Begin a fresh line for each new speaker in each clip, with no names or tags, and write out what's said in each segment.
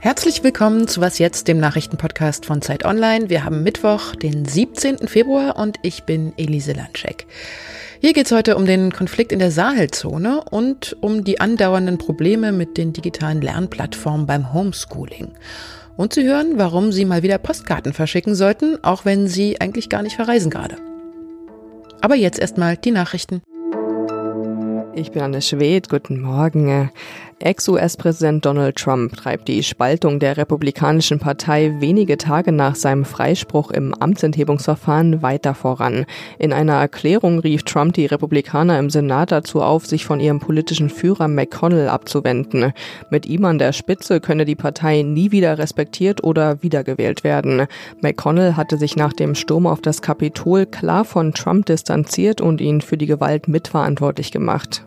Herzlich willkommen zu Was jetzt, dem Nachrichtenpodcast von Zeit Online. Wir haben Mittwoch, den 17. Februar und ich bin Elise Landschek. Hier geht es heute um den Konflikt in der Sahelzone und um die andauernden Probleme mit den digitalen Lernplattformen beim Homeschooling. Und Sie hören, warum Sie mal wieder Postkarten verschicken sollten, auch wenn Sie eigentlich gar nicht verreisen gerade. Aber jetzt erstmal die Nachrichten.
Ich bin Anne Schwed, guten Morgen. Ex-US-Präsident Donald Trump treibt die Spaltung der Republikanischen Partei wenige Tage nach seinem Freispruch im Amtsenthebungsverfahren weiter voran. In einer Erklärung rief Trump die Republikaner im Senat dazu auf, sich von ihrem politischen Führer McConnell abzuwenden. Mit ihm an der Spitze könne die Partei nie wieder respektiert oder wiedergewählt werden. McConnell hatte sich nach dem Sturm auf das Kapitol klar von Trump distanziert und ihn für die Gewalt mitverantwortlich gemacht.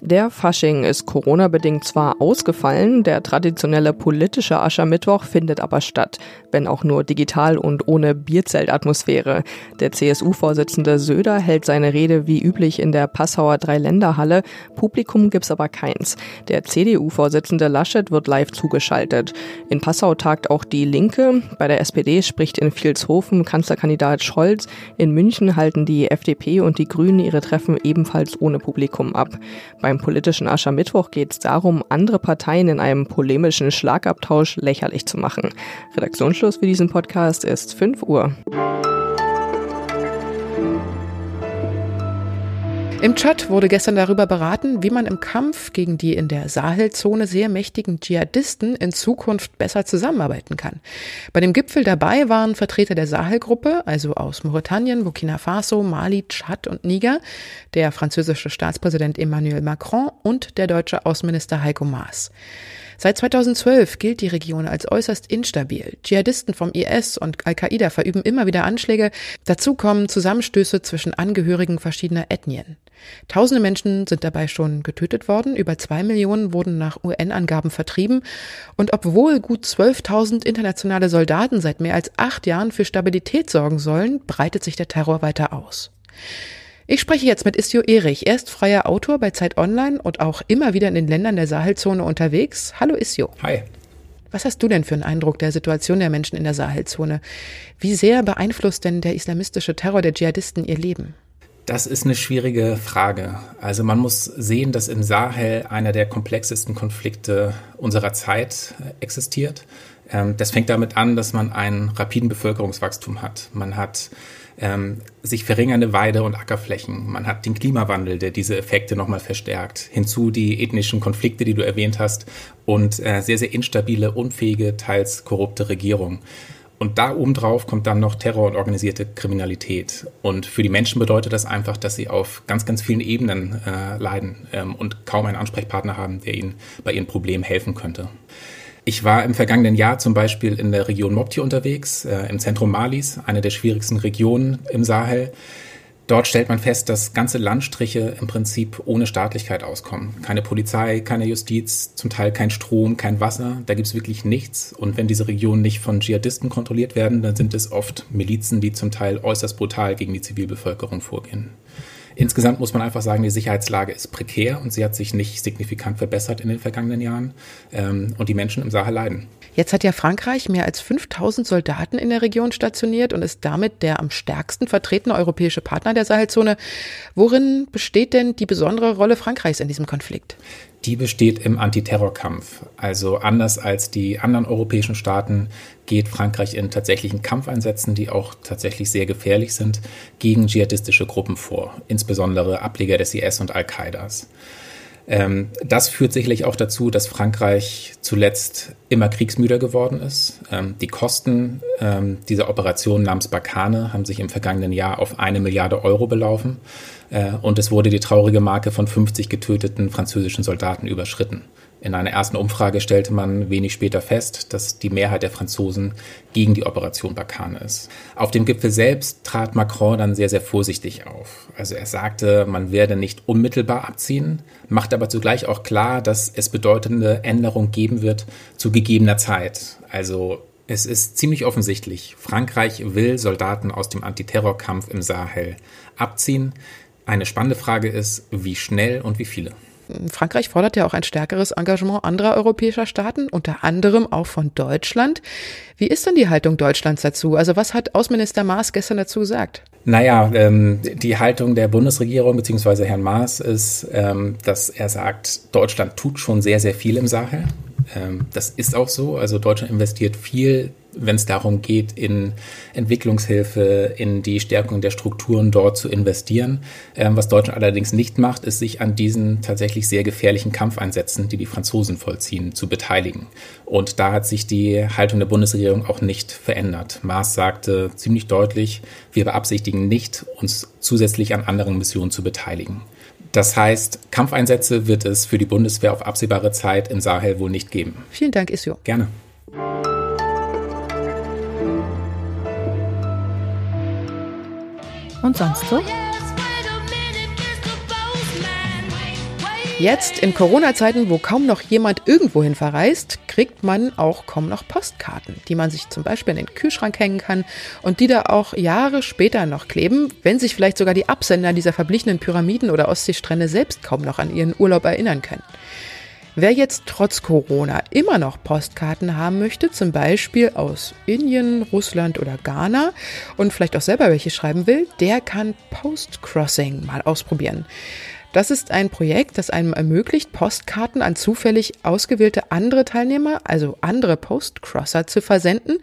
Der Fasching ist Corona-bedingt zwar ausgefallen, der traditionelle politische Aschermittwoch findet aber statt, wenn auch nur digital und ohne Bierzeltatmosphäre. Der CSU-Vorsitzende Söder hält seine Rede wie üblich in der Passauer Dreiländerhalle, Publikum gibt's aber keins. Der CDU-Vorsitzende Laschet wird live zugeschaltet. In Passau tagt auch die Linke, bei der SPD spricht in Vilshofen Kanzlerkandidat Scholz, in München halten die FDP und die Grünen ihre Treffen ebenfalls ohne Publikum ab. Beim politischen Aschermittwoch geht es darum, andere Parteien in einem polemischen Schlagabtausch lächerlich zu machen. Redaktionsschluss für diesen Podcast ist 5 Uhr.
Im Chat wurde gestern darüber beraten, wie man im Kampf gegen die in der Sahelzone sehr mächtigen Dschihadisten in Zukunft besser zusammenarbeiten kann. Bei dem Gipfel dabei waren Vertreter der Sahelgruppe, also aus Mauretanien, Burkina Faso, Mali, Tschad und Niger, der französische Staatspräsident Emmanuel Macron und der deutsche Außenminister Heiko Maas. Seit 2012 gilt die Region als äußerst instabil. Dschihadisten vom IS und Al-Qaida verüben immer wieder Anschläge. Dazu kommen Zusammenstöße zwischen Angehörigen verschiedener Ethnien. Tausende Menschen sind dabei schon getötet worden, über zwei Millionen wurden nach UN-Angaben vertrieben und obwohl gut 12.000 internationale Soldaten seit mehr als acht Jahren für Stabilität sorgen sollen, breitet sich der Terror weiter aus. Ich spreche jetzt mit Istio Erich. Er ist freier Autor bei Zeit Online und auch immer wieder in den Ländern der Sahelzone unterwegs. Hallo Istio.
Hi.
Was hast du denn für einen Eindruck der Situation der Menschen in der Sahelzone? Wie sehr beeinflusst denn der islamistische Terror der Dschihadisten ihr Leben?
Das ist eine schwierige Frage. Also man muss sehen, dass im Sahel einer der komplexesten Konflikte unserer Zeit existiert. Ähm, das fängt damit an, dass man einen rapiden Bevölkerungswachstum hat. Man hat ähm, sich verringernde Weide- und Ackerflächen. Man hat den Klimawandel, der diese Effekte nochmal verstärkt. Hinzu die ethnischen Konflikte, die du erwähnt hast und äh, sehr, sehr instabile, unfähige, teils korrupte Regierung. Und da obendrauf kommt dann noch Terror und organisierte Kriminalität. Und für die Menschen bedeutet das einfach, dass sie auf ganz, ganz vielen Ebenen äh, leiden ähm, und kaum einen Ansprechpartner haben, der ihnen bei ihren Problemen helfen könnte. Ich war im vergangenen Jahr zum Beispiel in der Region Mopti unterwegs, äh, im Zentrum Malis, eine der schwierigsten Regionen im Sahel. Dort stellt man fest, dass ganze Landstriche im Prinzip ohne Staatlichkeit auskommen. Keine Polizei, keine Justiz, zum Teil kein Strom, kein Wasser. Da gibt es wirklich nichts. Und wenn diese Regionen nicht von Dschihadisten kontrolliert werden, dann sind es oft Milizen, die zum Teil äußerst brutal gegen die Zivilbevölkerung vorgehen. Insgesamt muss man einfach sagen, die Sicherheitslage ist prekär und sie hat sich nicht signifikant verbessert in den vergangenen Jahren. Ähm, und die Menschen im Sahel leiden.
Jetzt hat ja Frankreich mehr als 5000 Soldaten in der Region stationiert und ist damit der am stärksten vertretene europäische Partner der Sahelzone. Worin besteht denn die besondere Rolle Frankreichs in diesem Konflikt?
die besteht im Antiterrorkampf. Also anders als die anderen europäischen Staaten geht Frankreich in tatsächlichen Kampfeinsätzen, die auch tatsächlich sehr gefährlich sind, gegen dschihadistische Gruppen vor, insbesondere Ableger des IS und Al-Qaidas. Ähm, das führt sicherlich auch dazu, dass Frankreich zuletzt immer kriegsmüder geworden ist. Ähm, die Kosten ähm, dieser Operation namens Bakane haben sich im vergangenen Jahr auf eine Milliarde Euro belaufen äh, und es wurde die traurige Marke von 50 getöteten französischen Soldaten überschritten. In einer ersten Umfrage stellte man wenig später fest, dass die Mehrheit der Franzosen gegen die Operation Barkhane ist. Auf dem Gipfel selbst trat Macron dann sehr, sehr vorsichtig auf. Also er sagte, man werde nicht unmittelbar abziehen, macht aber zugleich auch klar, dass es bedeutende Änderungen geben wird zu gegebener Zeit. Also es ist ziemlich offensichtlich, Frankreich will Soldaten aus dem Antiterrorkampf im Sahel abziehen. Eine spannende Frage ist, wie schnell und wie viele?
Frankreich fordert ja auch ein stärkeres Engagement anderer europäischer Staaten, unter anderem auch von Deutschland. Wie ist denn die Haltung Deutschlands dazu? Also was hat Außenminister Maas gestern dazu gesagt?
Naja, ähm, die Haltung der Bundesregierung bzw. Herrn Maas ist, ähm, dass er sagt, Deutschland tut schon sehr, sehr viel im Sahel. Ähm, das ist auch so. Also Deutschland investiert viel wenn es darum geht, in Entwicklungshilfe, in die Stärkung der Strukturen dort zu investieren. Ähm, was Deutschland allerdings nicht macht, ist sich an diesen tatsächlich sehr gefährlichen Kampfeinsätzen, die die Franzosen vollziehen, zu beteiligen. Und da hat sich die Haltung der Bundesregierung auch nicht verändert. Maas sagte ziemlich deutlich, wir beabsichtigen nicht, uns zusätzlich an anderen Missionen zu beteiligen. Das heißt, Kampfeinsätze wird es für die Bundeswehr auf absehbare Zeit im Sahel wohl nicht geben.
Vielen Dank, Isio.
Gerne.
Und sonst so? Jetzt in Corona-Zeiten, wo kaum noch jemand irgendwohin verreist, kriegt man auch kaum noch Postkarten, die man sich zum Beispiel in den Kühlschrank hängen kann und die da auch Jahre später noch kleben, wenn sich vielleicht sogar die Absender dieser verblichenen Pyramiden oder Ostseestrände selbst kaum noch an ihren Urlaub erinnern können. Wer jetzt trotz Corona immer noch Postkarten haben möchte, zum Beispiel aus Indien, Russland oder Ghana und vielleicht auch selber welche schreiben will, der kann Postcrossing mal ausprobieren. Das ist ein Projekt, das einem ermöglicht, Postkarten an zufällig ausgewählte andere Teilnehmer, also andere Postcrosser, zu versenden.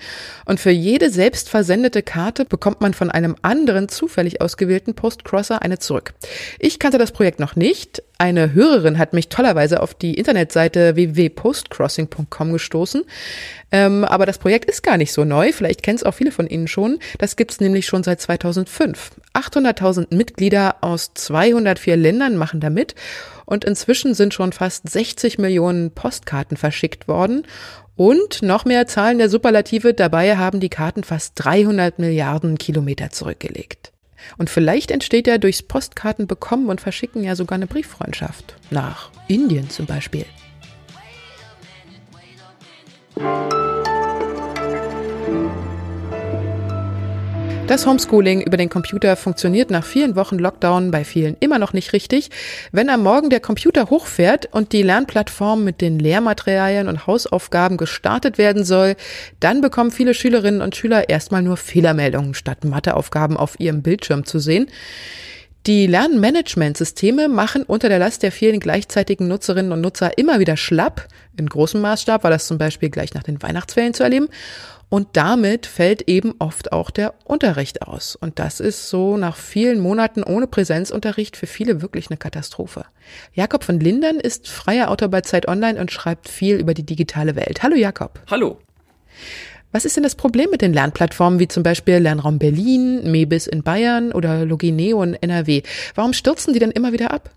Und für jede selbst versendete Karte bekommt man von einem anderen zufällig ausgewählten Postcrosser eine zurück. Ich kannte das Projekt noch nicht. Eine Hörerin hat mich tollerweise auf die Internetseite www.postcrossing.com gestoßen. Ähm, aber das Projekt ist gar nicht so neu. Vielleicht kennen es auch viele von Ihnen schon. Das gibt es nämlich schon seit 2005. 800.000 Mitglieder aus 204 Ländern machen da mit. Und inzwischen sind schon fast 60 Millionen Postkarten verschickt worden. Und noch mehr Zahlen der Superlative. Dabei haben die Karten fast 300 Milliarden Kilometer zurückgelegt. Und vielleicht entsteht ja durchs Postkarten bekommen und verschicken ja sogar eine Brieffreundschaft. Nach Indien zum Beispiel. Das Homeschooling über den Computer funktioniert nach vielen Wochen Lockdown bei vielen immer noch nicht richtig. Wenn am Morgen der Computer hochfährt und die Lernplattform mit den Lehrmaterialien und Hausaufgaben gestartet werden soll, dann bekommen viele Schülerinnen und Schüler erstmal nur Fehlermeldungen statt Matheaufgaben auf ihrem Bildschirm zu sehen. Die Lernmanagementsysteme machen unter der Last der vielen gleichzeitigen Nutzerinnen und Nutzer immer wieder schlapp. In großem Maßstab war das zum Beispiel gleich nach den Weihnachtsferien zu erleben. Und damit fällt eben oft auch der Unterricht aus. Und das ist so nach vielen Monaten ohne Präsenzunterricht für viele wirklich eine Katastrophe. Jakob von Lindern ist freier Autor bei Zeit Online und schreibt viel über die digitale Welt. Hallo Jakob.
Hallo.
Was ist denn das Problem mit den Lernplattformen wie zum Beispiel Lernraum Berlin, Mebis in Bayern oder Logineo in NRW? Warum stürzen die denn immer wieder ab?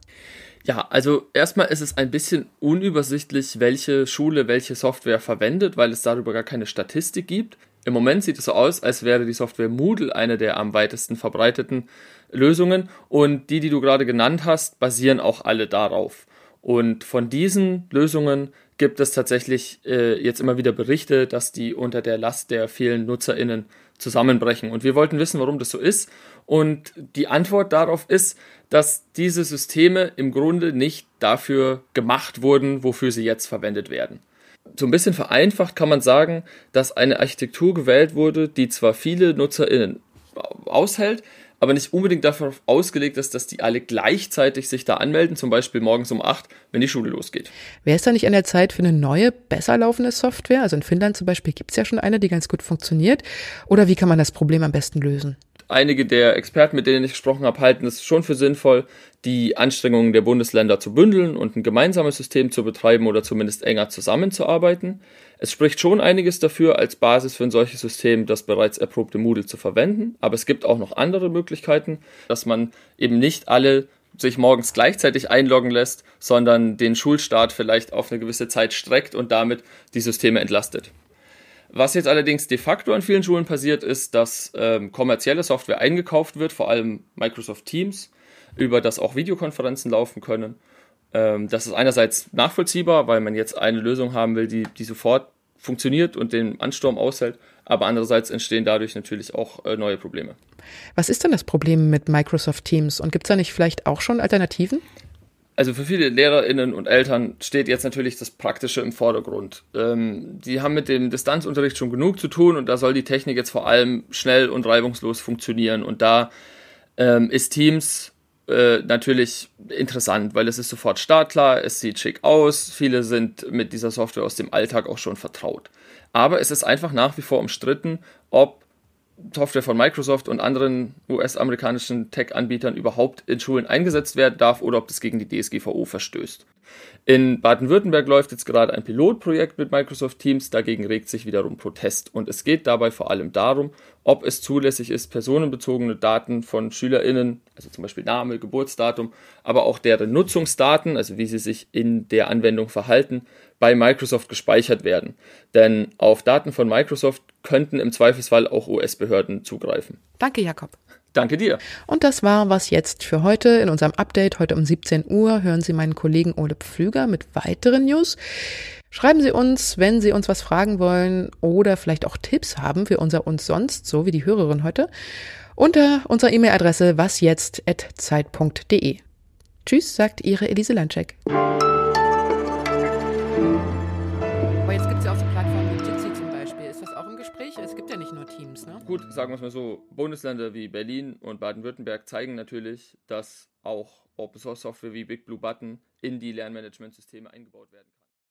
Ja, also erstmal ist es ein bisschen unübersichtlich, welche Schule welche Software verwendet, weil es darüber gar keine Statistik gibt. Im Moment sieht es so aus, als wäre die Software Moodle eine der am weitesten verbreiteten Lösungen und die, die du gerade genannt hast, basieren auch alle darauf. Und von diesen Lösungen gibt es tatsächlich äh, jetzt immer wieder Berichte, dass die unter der Last der vielen NutzerInnen zusammenbrechen. Und wir wollten wissen, warum das so ist. Und die Antwort darauf ist, dass diese Systeme im Grunde nicht dafür gemacht wurden, wofür sie jetzt verwendet werden. So ein bisschen vereinfacht kann man sagen, dass eine Architektur gewählt wurde, die zwar viele NutzerInnen aushält, aber nicht unbedingt darauf ausgelegt ist, dass die alle gleichzeitig sich da anmelden, zum Beispiel morgens um 8, wenn die Schule losgeht.
Wäre es da nicht an der Zeit für eine neue, besser laufende Software? Also in Finnland zum Beispiel gibt es ja schon eine, die ganz gut funktioniert. Oder wie kann man das Problem am besten lösen?
Einige der Experten, mit denen ich gesprochen habe, halten es schon für sinnvoll, die Anstrengungen der Bundesländer zu bündeln und ein gemeinsames System zu betreiben oder zumindest enger zusammenzuarbeiten. Es spricht schon einiges dafür, als Basis für ein solches System das bereits erprobte Moodle zu verwenden, aber es gibt auch noch andere Möglichkeiten, dass man eben nicht alle sich morgens gleichzeitig einloggen lässt, sondern den Schulstart vielleicht auf eine gewisse Zeit streckt und damit die Systeme entlastet. Was jetzt allerdings de facto an vielen Schulen passiert, ist, dass ähm, kommerzielle Software eingekauft wird, vor allem Microsoft Teams, über das auch Videokonferenzen laufen können. Ähm, das ist einerseits nachvollziehbar, weil man jetzt eine Lösung haben will, die, die sofort funktioniert und den Ansturm aushält. aber andererseits entstehen dadurch natürlich auch äh, neue Probleme.
Was ist denn das Problem mit Microsoft Teams und gibt es da nicht vielleicht auch schon Alternativen?
Also für viele LehrerInnen und Eltern steht jetzt natürlich das Praktische im Vordergrund. Ähm, die haben mit dem Distanzunterricht schon genug zu tun und da soll die Technik jetzt vor allem schnell und reibungslos funktionieren. Und da ähm, ist Teams äh, natürlich interessant, weil es ist sofort startklar, es sieht schick aus, viele sind mit dieser Software aus dem Alltag auch schon vertraut. Aber es ist einfach nach wie vor umstritten, ob Software von Microsoft und anderen US-amerikanischen Tech-Anbietern überhaupt in Schulen eingesetzt werden darf oder ob das gegen die DSGVO verstößt. In Baden-Württemberg läuft jetzt gerade ein Pilotprojekt mit Microsoft Teams, dagegen regt sich wiederum Protest. Und es geht dabei vor allem darum, ob es zulässig ist, personenbezogene Daten von SchülerInnen, also zum Beispiel Name, Geburtsdatum, aber auch deren Nutzungsdaten, also wie sie sich in der Anwendung verhalten, bei Microsoft gespeichert werden. Denn auf Daten von Microsoft könnten im Zweifelsfall auch US-Behörden zugreifen.
Danke, Jakob.
Danke dir.
Und das war was jetzt für heute. In unserem Update heute um 17 Uhr hören Sie meinen Kollegen Ole Pflüger mit weiteren News. Schreiben Sie uns, wenn Sie uns was fragen wollen oder vielleicht auch Tipps haben für unser uns sonst, so wie die Hörerin heute, unter unserer E-Mail-Adresse wasjetzt.zeit.de. Tschüss, sagt Ihre Elise Landcheck.
Gut, sagen wir es mal so, Bundesländer wie Berlin und Baden-Württemberg zeigen natürlich, dass auch Open Source Software wie Big Blue Button in die Lernmanagementsysteme eingebaut werden kann.